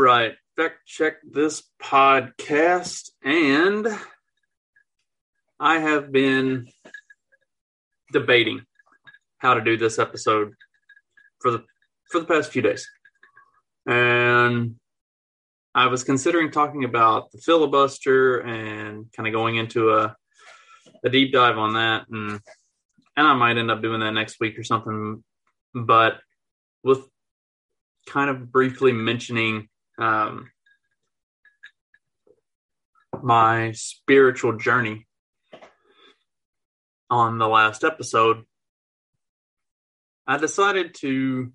Right, fact check this podcast, and I have been debating how to do this episode for the for the past few days, and I was considering talking about the filibuster and kind of going into a a deep dive on that, and and I might end up doing that next week or something. But with kind of briefly mentioning um, my spiritual journey on the last episode, I decided to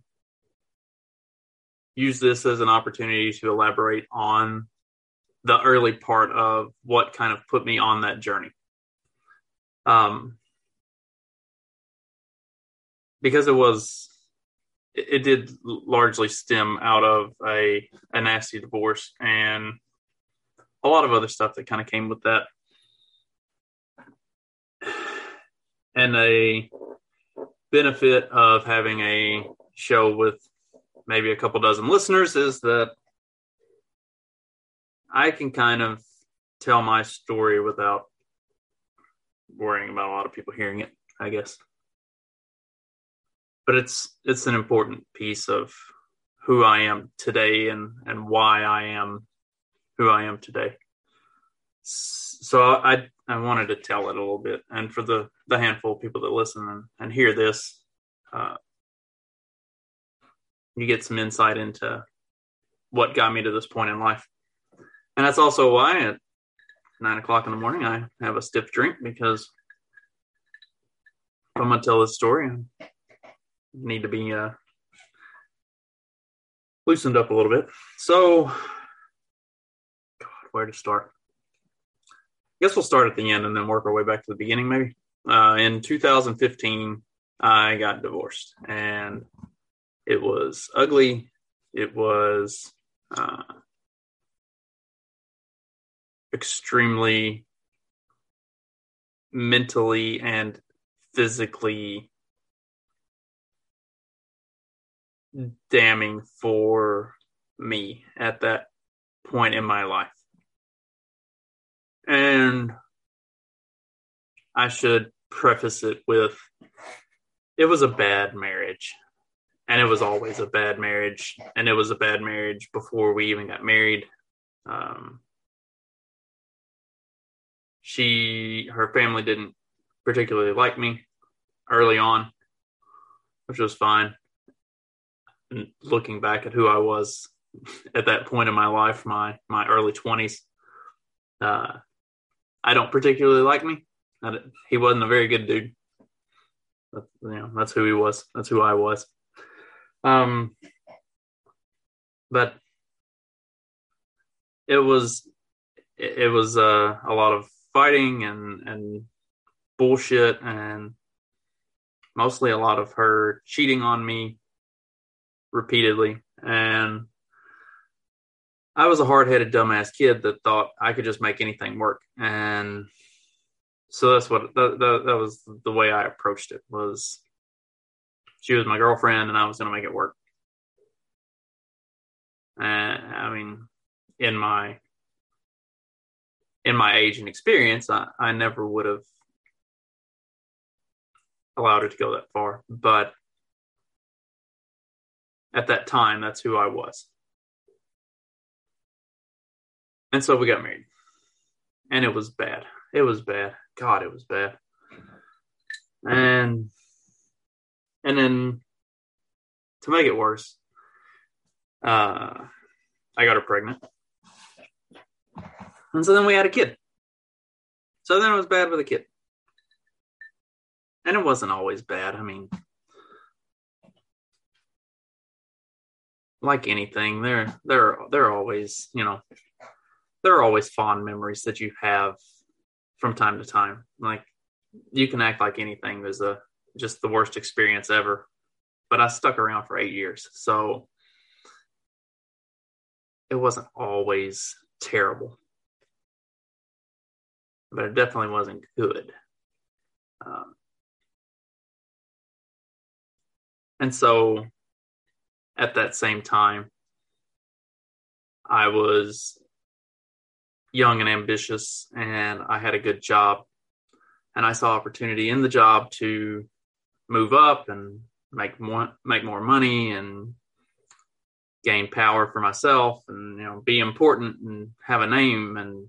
use this as an opportunity to elaborate on the early part of what kind of put me on that journey. Um, because it was it, did largely stem out of a a nasty divorce and a lot of other stuff that kind of came with that and a benefit of having a show with maybe a couple dozen listeners is that I can kind of tell my story without worrying about a lot of people hearing it, I guess. But it's it's an important piece of who I am today and and why I am who I am today. So I I wanted to tell it a little bit, and for the the handful of people that listen and, and hear this, uh, you get some insight into what got me to this point in life, and that's also why at nine o'clock in the morning I have a stiff drink because I'm gonna tell this story, need to be uh, loosened up a little bit. So, God, where to start? I guess we'll start at the end and then work our way back to the beginning, maybe. Uh, in 2015, I got divorced, and it was ugly. It was uh, extremely mentally and physically damning for me at that point in my life. And I should preface it with it was a bad marriage. And it was always a bad marriage. And it was a bad marriage before we even got married. Um, she, her family didn't particularly like me early on, which was fine. Looking back at who I was at that point in my life, my my early twenties, uh, I don't particularly like me. he wasn't a very good dude. But, you know, that's who he was. That's who I was. Um, but it was it was uh, a lot of fighting and and bullshit and mostly a lot of her cheating on me repeatedly. And I was a hard-headed dumbass kid that thought I could just make anything work. And so that's what that, that, that was the way I approached it was she was my girlfriend and I was going to make it work. And I mean in my in my age and experience I, I never would have allowed her to go that far. But at that time, that's who I was. And so we got married. And it was bad. It was bad. God, it was bad. And and then to make it worse, uh, I got her pregnant. And so then we had a kid. So then it was bad with a kid. And it wasn't always bad. I mean, like anything, there there there are always, you know, there are always fond memories that you have from time to time. Like you can act like anything was a just the worst experience ever. But I stuck around for eight years. So it wasn't always terrible. But it definitely wasn't good. Um, and so at that same time, I was young and ambitious, and I had a good job. And I saw opportunity in the job to move up and make more make more money and gain power for myself and you know be important and have a name and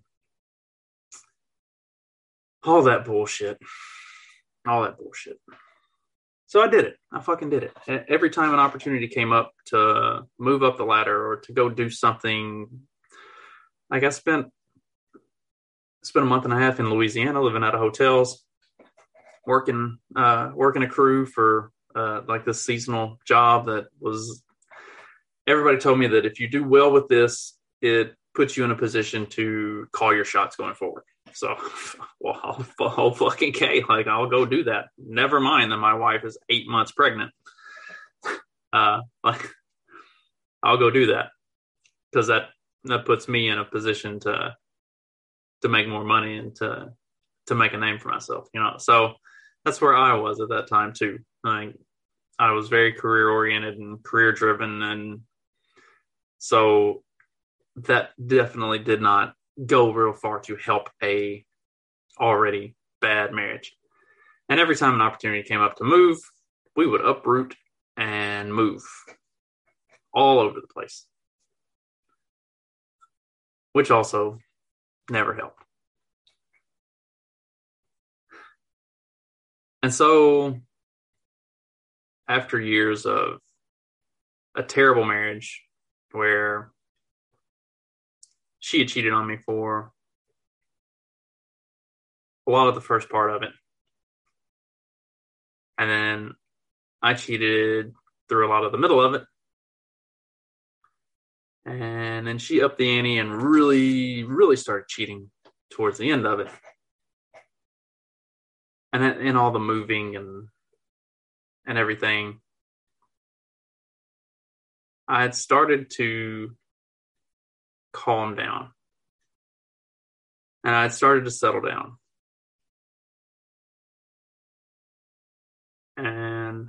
all that bullshit all that bullshit so i did it i fucking did it every time an opportunity came up to move up the ladder or to go do something like i spent spent a month and a half in louisiana living out of hotels working uh, working a crew for uh, like this seasonal job that was. Everybody told me that if you do well with this, it puts you in a position to call your shots going forward. So, well, I'll, I'll fucking K, like I'll go do that. Never mind that my wife is eight months pregnant. Uh, like I'll go do that because that that puts me in a position to to make more money and to to make a name for myself. You know, so that's where I was at that time too. I I was very career oriented and career driven, and so that definitely did not go real far to help a already bad marriage. And every time an opportunity came up to move, we would uproot and move all over the place, which also never helped. And so, after years of a terrible marriage where she had cheated on me for a lot of the first part of it. And then I cheated through a lot of the middle of it. And then she upped the ante and really, really started cheating towards the end of it and in all the moving and and everything i had started to calm down and i started to settle down and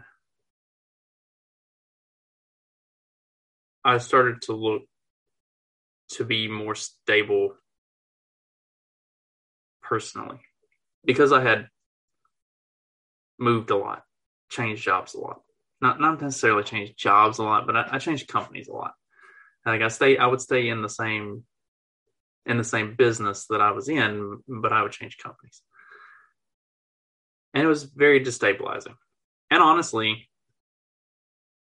i started to look to be more stable personally because i had moved a lot, changed jobs a lot. Not not necessarily changed jobs a lot, but I, I changed companies a lot. Like I stay, I would stay in the same in the same business that I was in, but I would change companies. And it was very destabilizing. And honestly,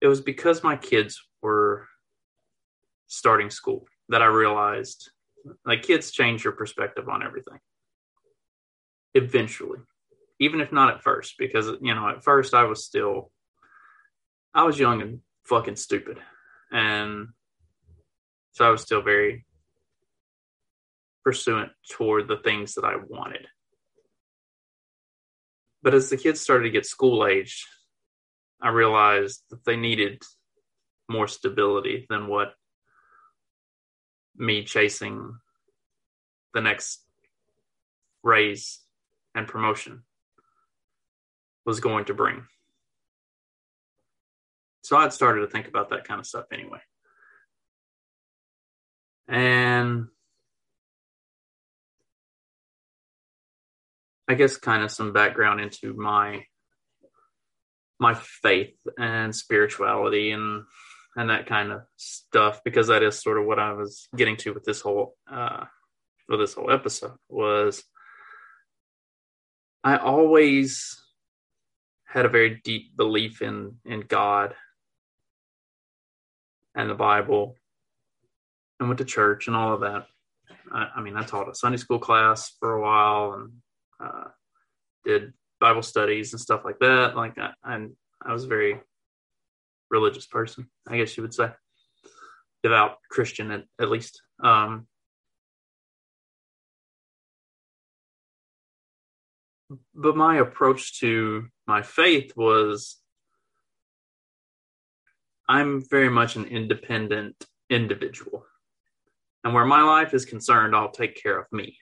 it was because my kids were starting school that I realized like kids change your perspective on everything. Eventually even if not at first, because you know, at first I was still I was young and fucking stupid. And so I was still very pursuant toward the things that I wanted. But as the kids started to get school aged, I realized that they needed more stability than what me chasing the next raise and promotion was going to bring. So I'd started to think about that kind of stuff anyway. And I guess kind of some background into my my faith and spirituality and and that kind of stuff because that is sort of what I was getting to with this whole uh, with this whole episode was I always had a very deep belief in in God and the Bible and went to church and all of that. I, I mean, I taught a Sunday school class for a while and uh, did Bible studies and stuff like that. Like I, I, I was a very religious person, I guess you would say, devout Christian at, at least. Um, but my approach to my faith was I'm very much an independent individual. And where my life is concerned, I'll take care of me.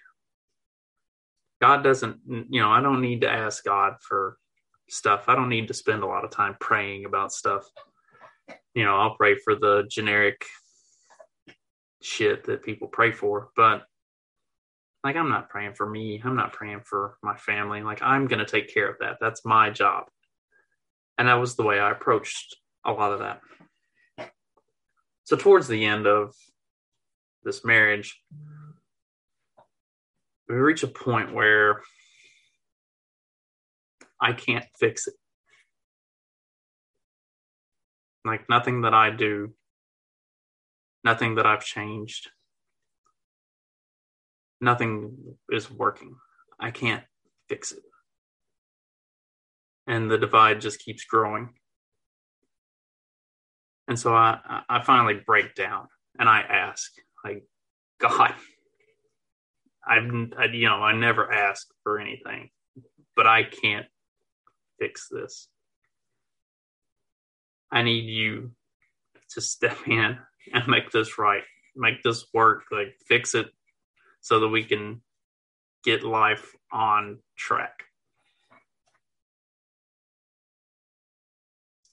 God doesn't, you know, I don't need to ask God for stuff. I don't need to spend a lot of time praying about stuff. You know, I'll pray for the generic shit that people pray for, but like I'm not praying for me. I'm not praying for my family. Like I'm going to take care of that. That's my job. And that was the way I approached a lot of that. So towards the end of this marriage, we reach a point where I can't fix it. Like nothing that I do, nothing that I've changed, nothing is working. I can't fix it. And the divide just keeps growing. And so I, I finally break down and I ask, like, God, I've, I, you know, I never ask for anything, but I can't fix this. I need you to step in and make this right, make this work, like fix it so that we can get life on track.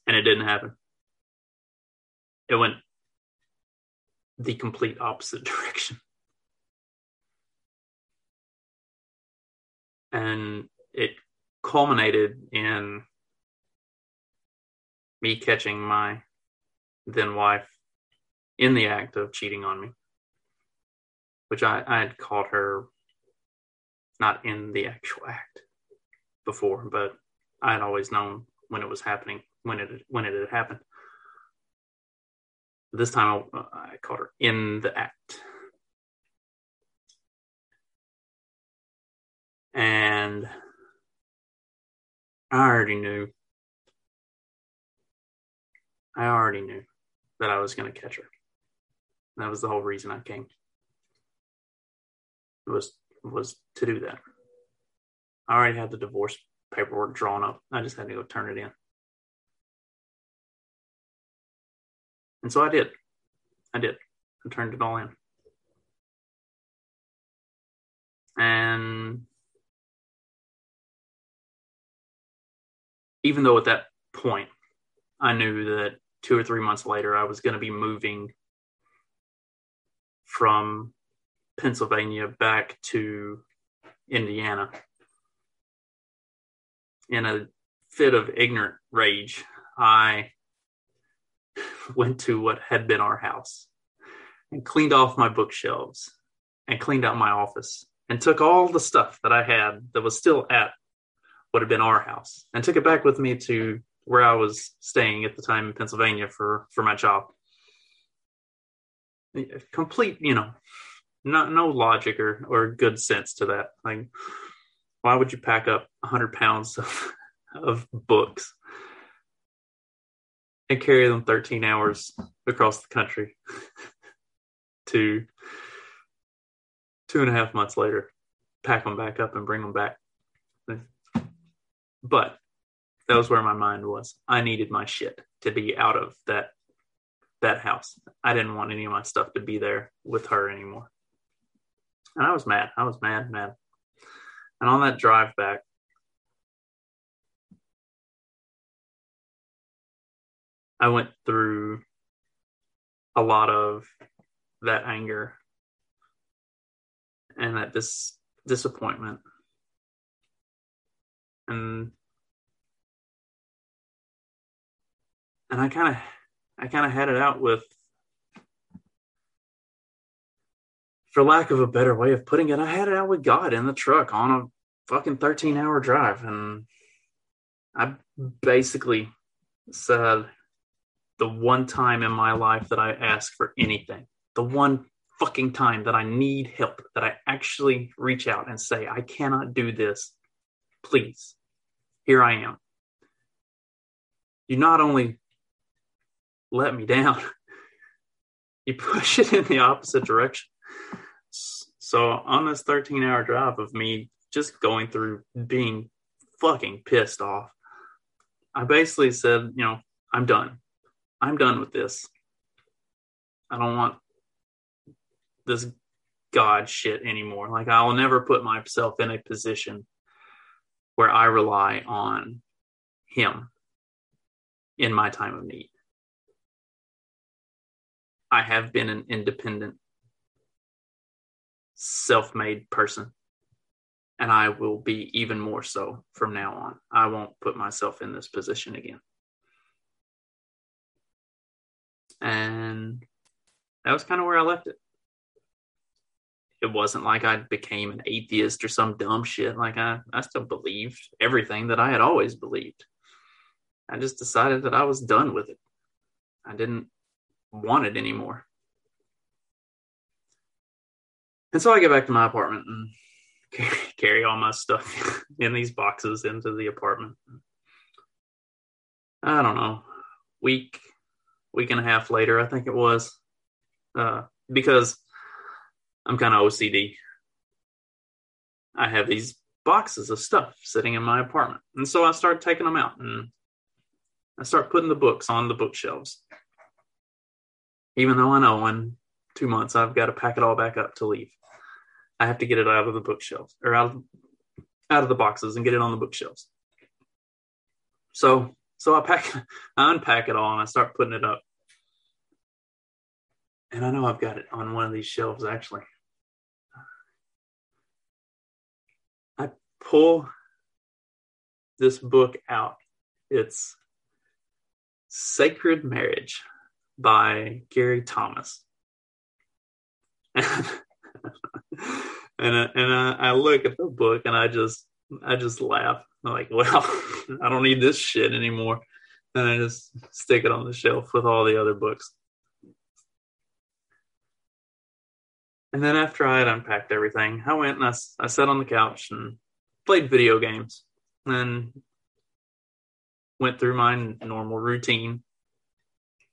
And it didn't happen. It went the complete opposite direction. And it culminated in me catching my then wife in the act of cheating on me, which I, I had caught her not in the actual act before, but I had always known when it was happening, when it when it had happened. This time I, uh, I caught her in the act. And I already knew. I already knew that I was going to catch her. That was the whole reason I came. Was was to do that. I already had the divorce paperwork drawn up. I just had to go turn it in. And so I did. I did. I turned it all in. And even though at that point I knew that two or three months later I was going to be moving from Pennsylvania back to Indiana in a fit of ignorant rage, I went to what had been our house and cleaned off my bookshelves and cleaned out my office and took all the stuff that I had that was still at what had been our house and took it back with me to where I was staying at the time in Pennsylvania for for my job. Complete, you know, not no logic or or good sense to that. Like, why would you pack up hundred pounds of of books and carry them 13 hours across the country to two and a half months later pack them back up and bring them back but that was where my mind was. I needed my shit to be out of that that house. I didn't want any of my stuff to be there with her anymore. And I was mad. I was mad, mad. And on that drive back, I went through a lot of that anger and that dis- disappointment and and I kind of I kind of had it out with for lack of a better way of putting it, I had it out with God in the truck on a fucking 13 hour drive. And I basically said the one time in my life that I ask for anything, the one fucking time that I need help, that I actually reach out and say, I cannot do this. Please, here I am. You not only let me down, you push it in the opposite direction. So on this 13 hour drive of me just going through being fucking pissed off, I basically said, you know, I'm done. I'm done with this. I don't want this God shit anymore. Like I'll never put myself in a position where I rely on him in my time of need. I have been an independent, self made person, and I will be even more so from now on. I won't put myself in this position again. And that was kind of where I left it. It wasn't like I became an atheist or some dumb shit. Like I, I still believed everything that I had always believed. I just decided that I was done with it. I didn't want it anymore. And so I get back to my apartment and carry all my stuff in these boxes into the apartment. I don't know, week, week and a half later, I think it was, uh, because I'm kind of OCD. I have these boxes of stuff sitting in my apartment. And so I start taking them out and I start putting the books on the bookshelves even though I know in two months I've got to pack it all back up to leave. I have to get it out of the bookshelves or out of out of the boxes and get it on the bookshelves. So so I pack I unpack it all and I start putting it up. And I know I've got it on one of these shelves actually. I pull this book out. It's Sacred Marriage by Gary Thomas. and and I, I look at the book and I just I just laugh. I'm like, well, I don't need this shit anymore. And I just stick it on the shelf with all the other books. And then after I had unpacked everything, I went and I, I sat on the couch and played video games and went through my normal routine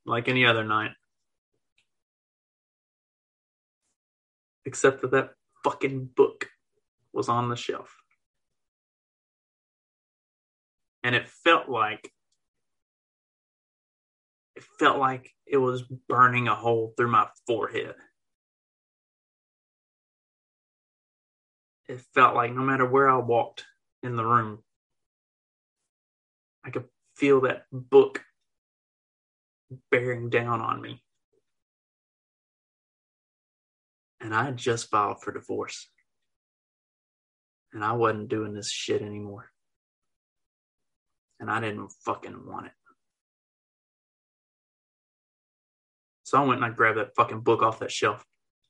like any other night. Except that that fucking book was on the shelf. And it felt like it felt like it was burning a hole through my forehead. It felt like no matter where I walked in the room, I could feel that book bearing down on me. And I just filed for divorce. And I wasn't doing this shit anymore. And I didn't fucking want it. So I went and I grabbed that fucking book off that shelf.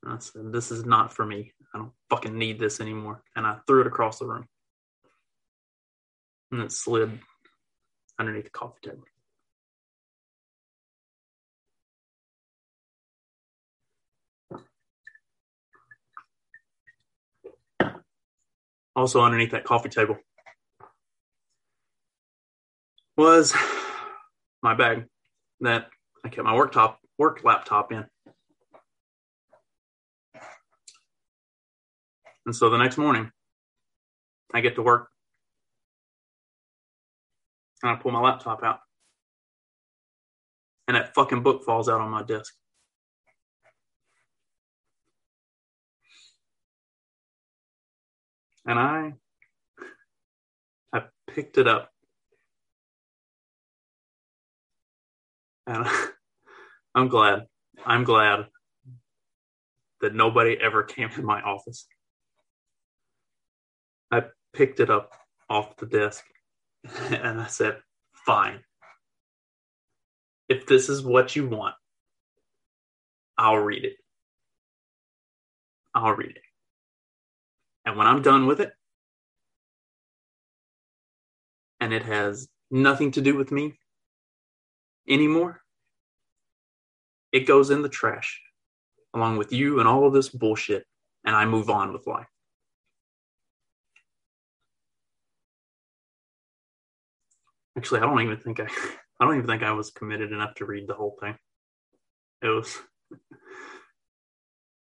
And I said, This is not for me. I don't fucking need this anymore. And I threw it across the room. And it slid underneath the coffee table. also underneath that coffee table was my bag that I kept my work top work laptop in. And so the next morning, I get to work and I pull my laptop out. And that fucking book falls out on my desk. and I I picked it up. And I'm glad. I'm glad that nobody ever came to my office. I picked it up off the desk and I said, Fine. If this is what you want, I'll read it. I'll read it. And when I'm done with it, and it has nothing to do with me anymore, it goes in the trash along with you and all of this bullshit, and I move on with life. Actually, I don't even think I I don't even think I was committed enough to read the whole thing. It was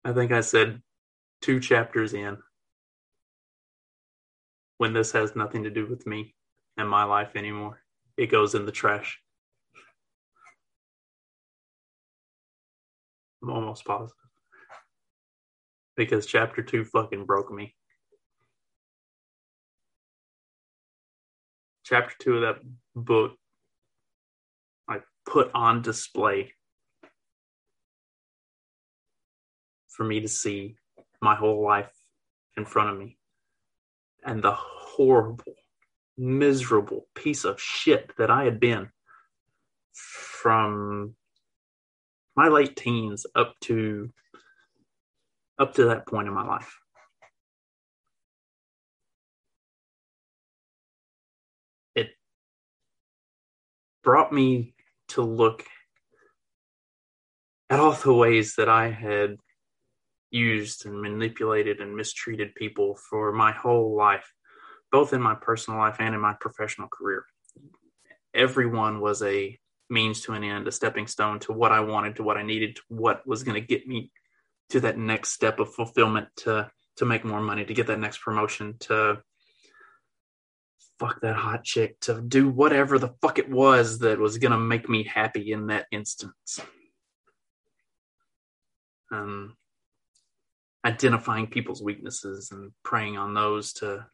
I think I said two chapters in when this has nothing to do with me and my life anymore. It goes in the trash. I'm almost positive. Because chapter two fucking broke me. Chapter two of that book, I put on display for me to see my whole life in front of me and the horrible, miserable piece of shit that I had been from my late teens up to up to that point in my life. It brought me to look at all the ways that I had used and manipulated and mistreated people for my whole life, both in my personal life and in my professional career. Everyone was a means to an end, a stepping stone to what I wanted, to what I needed, to what was going to get me to that next step of fulfillment to to make more money, to get that next promotion, to fuck that hot chick, to do whatever the fuck it was that was going to make me happy in that instance. Um, identifying people's weaknesses and preying on those to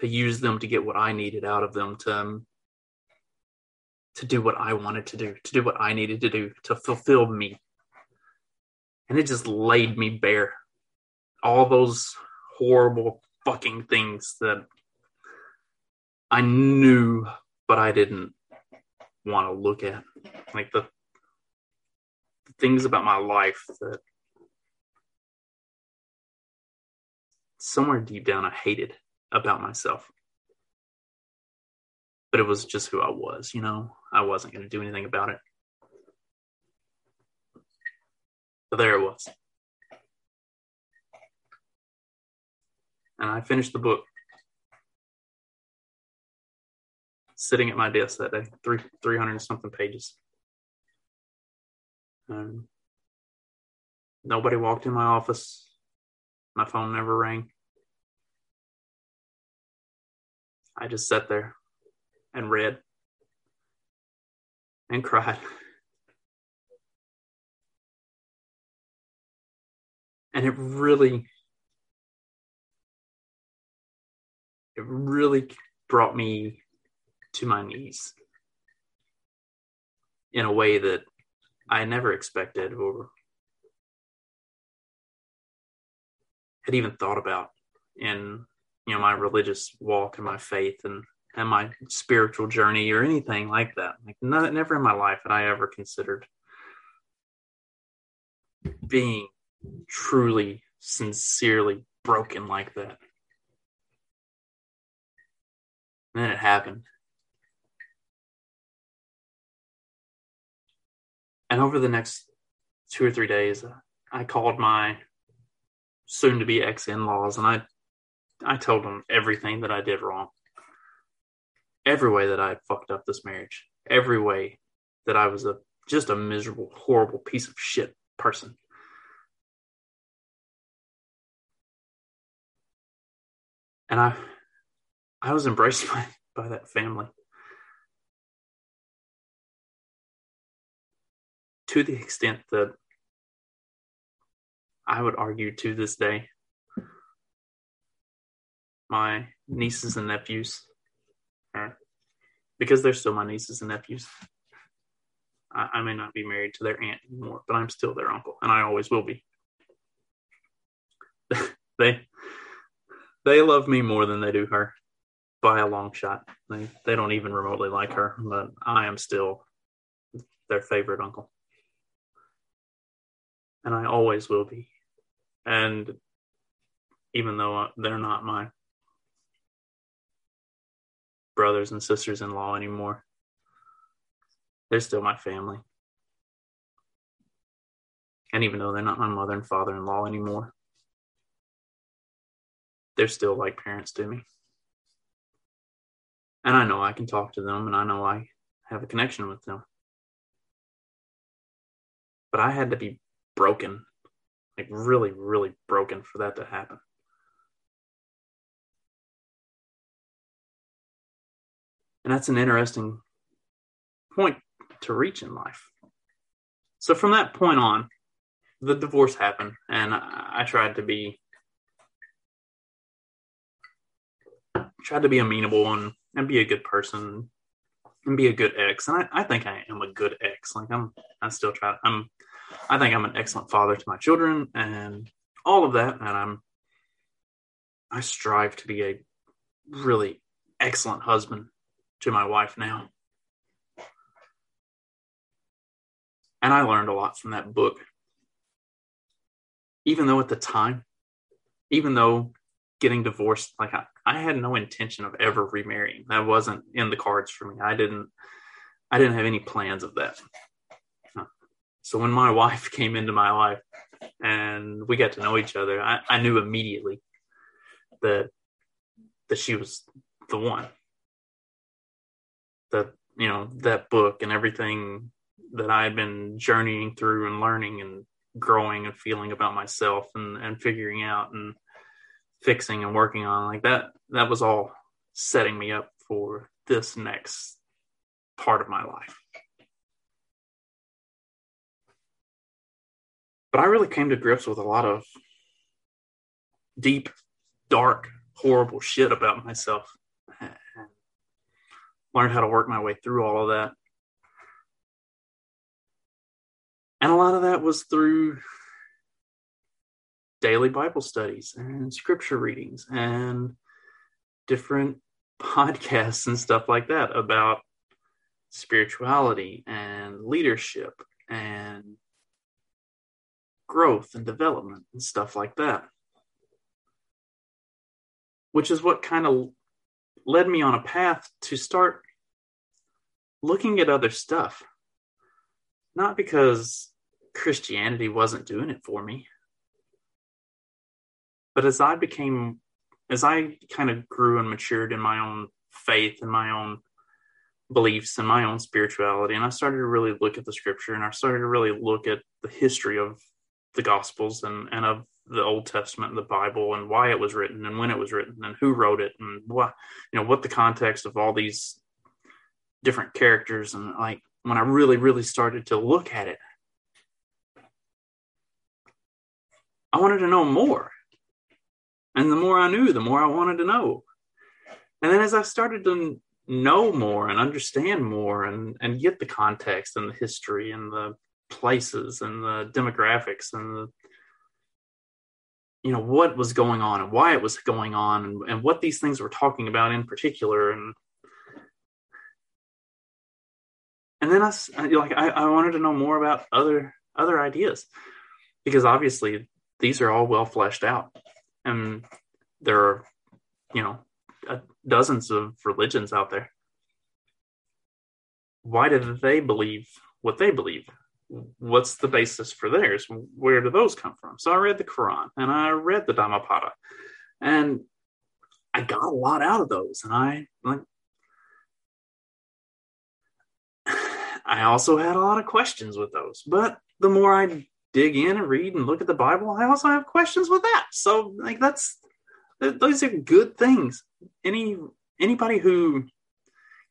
to use them to get what I needed out of them to um, to do what I wanted to do, to do what I needed to do, to fulfill me. And it just laid me bare. All those horrible fucking things that I knew, but I didn't want to look at. Like the, the things about my life that somewhere deep down I hated about myself but it was just who I was, you know. I wasn't going to do anything about it. There it was. And I finished the book sitting at my desk that day, three three hundred something pages. Um, nobody walked in my office. My phone never rang. I just sat there and read and cried. And it really, it really brought me to my knees in a way that I never expected or had even thought about in you know my religious walk and my faith and and my spiritual journey or anything like that. Like never in my life had I ever considered being truly, sincerely broken like that. And then it happened. And over the next two or three days, uh, I called my soon to be ex in laws and I I told them everything that I did wrong every way that I fucked up this marriage, every way that I was a just a miserable, horrible piece of shit person. And I I was embraced by, by that family. To the extent that I would argue to this day, my nieces and nephews because they're still my nieces and nephews. I, I may not be married to their aunt anymore, but I'm still their uncle, and I always will be. they they love me more than they do her by a long shot. They they don't even remotely like her, but I am still their favorite uncle. And I always will be. And even though uh, they're not my brothers and sisters in law anymore, they're still my family. And even though they're not my mother and father in law anymore, they're still like parents to me. And I know I can talk to them and I know I have a connection with them. But I had to be broken, like really, really broken for that to happen. And that's an interesting point to reach in life. So from that point on, the divorce happened, and I, tried to be tried to be amenable and, and be a good person and be a good ex. And I, I think I am a good ex. Like I'm I still try I'm I think I'm an excellent father to my children and all of that. And I'm I strive to be a really excellent husband to my wife now. And I learned a lot from that book. Even though at the time, even though getting divorced, like I, I had no intention of ever remarrying. That wasn't in the cards for me. I didn't I didn't have any plans of that. So when my wife came into my life and we got to know each other, I, I knew immediately that that she was the one. That you know that book and everything that I had been journeying through and learning and growing and feeling about myself and, and figuring out and fixing and working on like that that was all setting me up for this next part of my life. But i really came to grips with a lot of deep dark horrible shit about myself learned how to work my way through all of that And a lot of that was through daily Bible studies and scripture readings and different podcasts and stuff like that about spirituality and leadership and growth and development and stuff like that. Which is what kind of led me on a path to start looking at other stuff. Not because Christianity wasn't doing it for me. But as I became, as I kind of grew and matured in my own faith and my own beliefs and my own spirituality, and I started to really look at the scripture and I started to really look at the history of the Gospels and, and of the Old Testament the Bible and why it was written and when it was written and who wrote it and what you know what the context of all these different characters and like when I really really started to look at it I wanted to know more. And the more I knew, the more I wanted to know. And then as I started to know more and understand more and, and get the context and the history and the places and the demographics and the you know what was going on and why it was going on and, and what these things were talking about in particular. And and then I like I, I wanted to know more about other other ideas because obviously these are all well fleshed out and there are you know dozens of religions out there. Why did they believe what they believe what's the basis for theirs? Where do those come from? So i read the quran and i read the dhammapada. And i got a lot out of those. And i like i also had a lot of questions with those. But the more i dig in and read and look at the Bible, I also have questions with that. So like that's those are good things. Any anybody who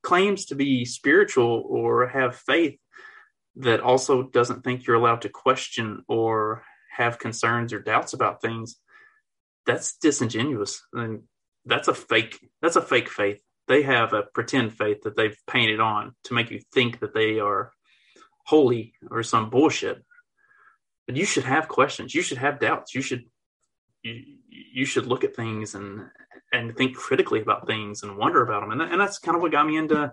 claims to be spiritual or have faith that also doesn't think you're allowed to question or have concerns or doubts about things, that's disingenuous. And that's a fake that's a fake faith. They have a pretend faith that they've painted on to make you think that they are holy or some bullshit but you should have questions you should have doubts you should you, you should look at things and and think critically about things and wonder about them and, that, and that's kind of what got me into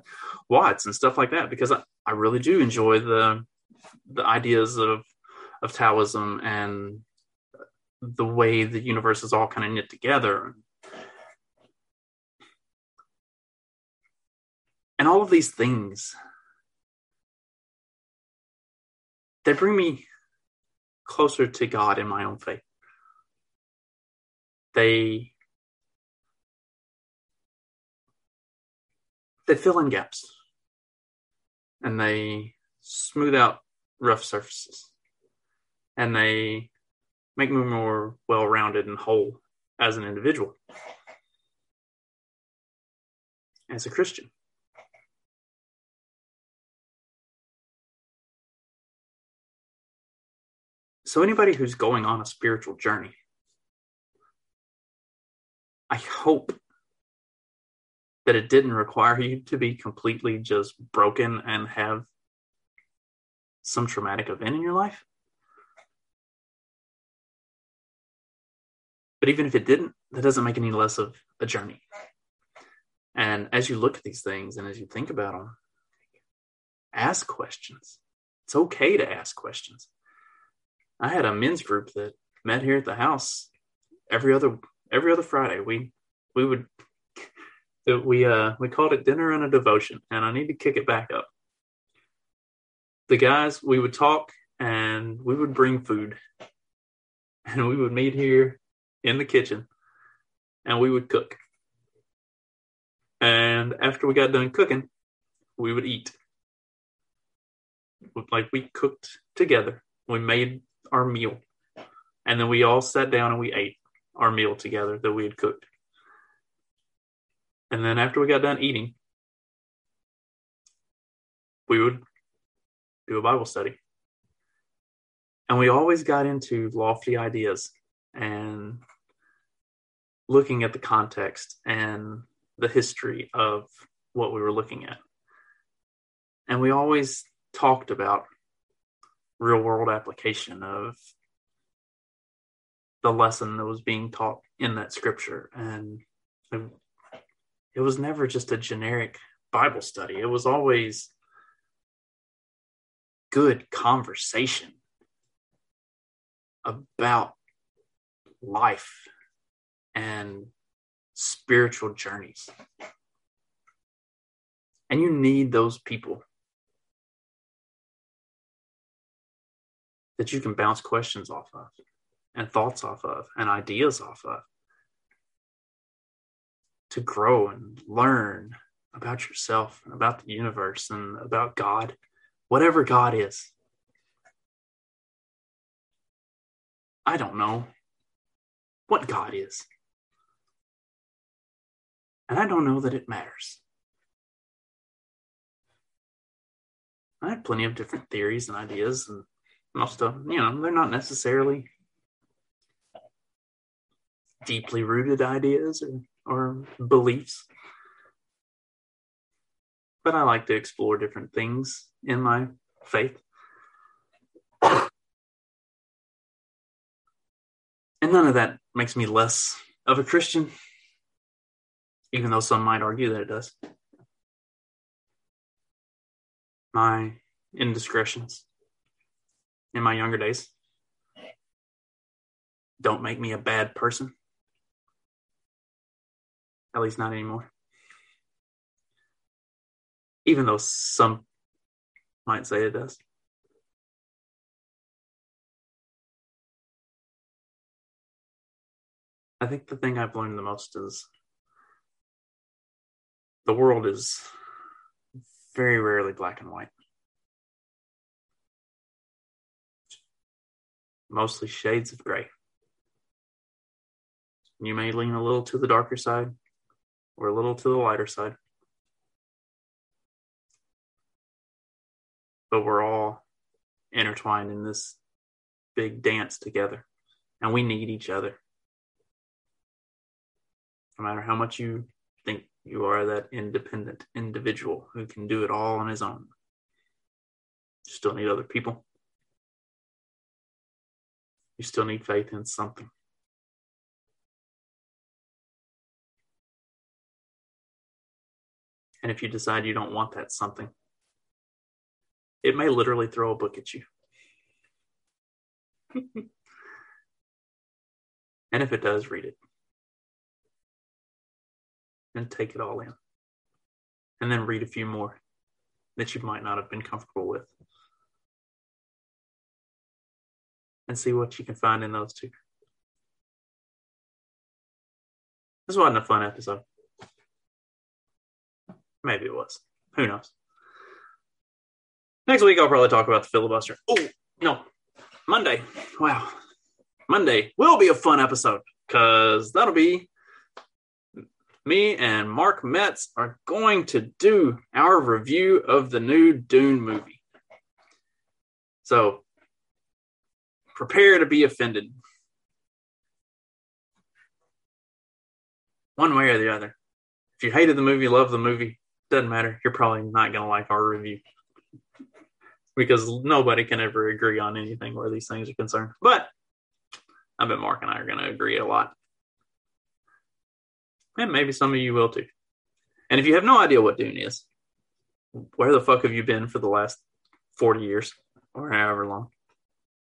watts and stuff like that because I, I really do enjoy the the ideas of of taoism and the way the universe is all kind of knit together. And all of these things, they bring me closer to God in my own faith. They they fill in gaps and they smooth out rough surfaces and they make me more well rounded and whole as an individual, as a Christian. So, anybody who's going on a spiritual journey, I hope that it didn't require you to be completely just broken and have some traumatic event in your life. But even if it didn't, that doesn't make any less of a journey. And as you look at these things and as you think about them, ask questions. It's okay to ask questions. I had a men's group that met here at the house every other every other Friday. We we would we uh we called it dinner and a devotion, and I need to kick it back up. The guys we would talk and we would bring food, and we would meet here in the kitchen, and we would cook. And after we got done cooking, we would eat. Like we cooked together. We made our meal. And then we all sat down and we ate our meal together that we had cooked. And then after we got done eating, we would do a Bible study. And we always got into lofty ideas and looking at the context and the history of what we were looking at. And we always talked about real world application of the lesson that was being taught in that scripture. And it, was never just a generic Bible study, it was always good conversation about life and spiritual journeys. And you need those people that you can bounce questions off of and thoughts off of and ideas off of to grow and learn about yourself and about the universe and about God, whatever God is. I don't know what God is. And I don't know that it matters. I have plenty of different theories and ideas and most of you know they're not necessarily deeply rooted ideas or, or beliefs. But i like to explore different things in my faith. And none of that makes me less of a christian even though some might argue that it does. My indiscretions in my younger days don't make me a bad person. At least not anymore. Even though some might say it does. I think the thing I've learned the most is the world is very rarely black and white. mostly shades of gray. You may lean a little to the darker side or a little to the lighter side. But we're all intertwined in this big dance together, and we need each other. No matter how much you think you are that independent individual who can do it all on his own, you still need other people you still need faith in something. And if you decide you don't want that something, it may literally throw a book at you. And if it does, read it. And take it all in. And then read a few more that you might not have been comfortable with. And see what you can find in those two. This wasn't a fun episode. Maybe it was. Who knows? Next week, I'll probably talk about the filibuster. Oh, no. Monday. Wow. Monday will be a fun episode because that'll be me and Mark Metz are going to do our review of the new Dune movie. So prepare to be offended. One way or the other. If you hated the movie, love the movie, doesn't matter. You're probably not going to like our review because nobody can ever agree on anything where these things are concerned. But I bet Mark and I are going to agree a lot. And maybe some of you will too. And if you have no idea what Dune is, where the fuck have you been for the last 40 years or however long?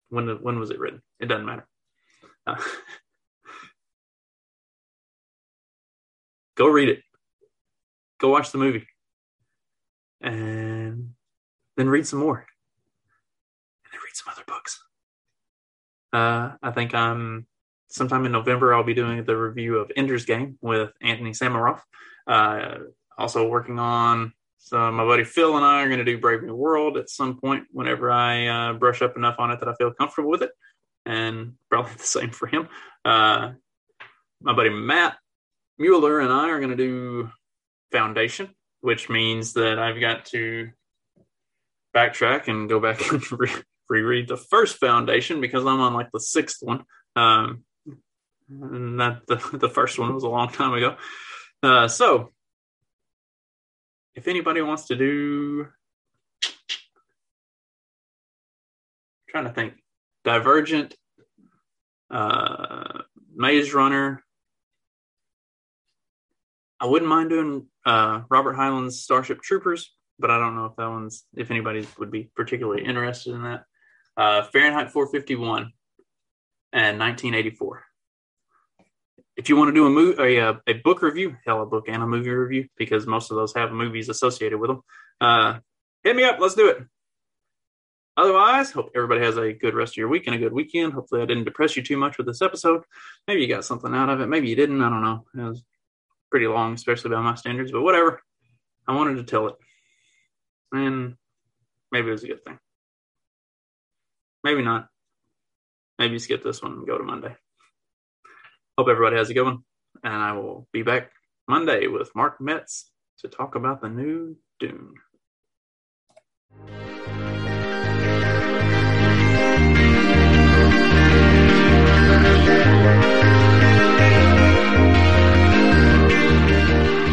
When, when was it written? It doesn't matter. Uh, go read it. Go watch the movie. And then read some more. And then read some other books. Uh, I think I'm sometime in November. I'll be doing the review of Ender's Game with Anthony Samaroff. Uh, also working on. So my buddy Phil and I are going to do Brave New World at some point whenever I uh, brush up enough on it that I feel comfortable with it, and probably the same for him. Uh, my buddy Matt Mueller and I are going to do Foundation, which means that I've got to backtrack and go back and re- reread the first foundation because I'm on like the sixth one. Um, and that the, the first one was a long time ago. Uh, so, if anybody wants to do, I'm trying to think, Divergent, uh, Maze Runner. I wouldn't mind doing uh, Robert Heinlein's Starship Troopers, but I don't know if that one's if anybody would be particularly interested in that uh, Fahrenheit 451, and 1984. If you want to do a, movie, a, a book review, hell, a book and a movie review, because most of those have movies associated with them, uh, hit me up. Let's do it. Otherwise, hope everybody has a good rest of your week and a good weekend. Hopefully, I didn't depress you too much with this episode. Maybe you got something out of it. Maybe you didn't. I don't know pretty long, especially by my standards, but whatever. I wanted to tell it. And maybe it was a good thing. Maybe not. Maybe skip this one and go to Monday. Hope everybody has a good one. And I will be back Monday with Mark Metz to talk about the new Dune. Bye.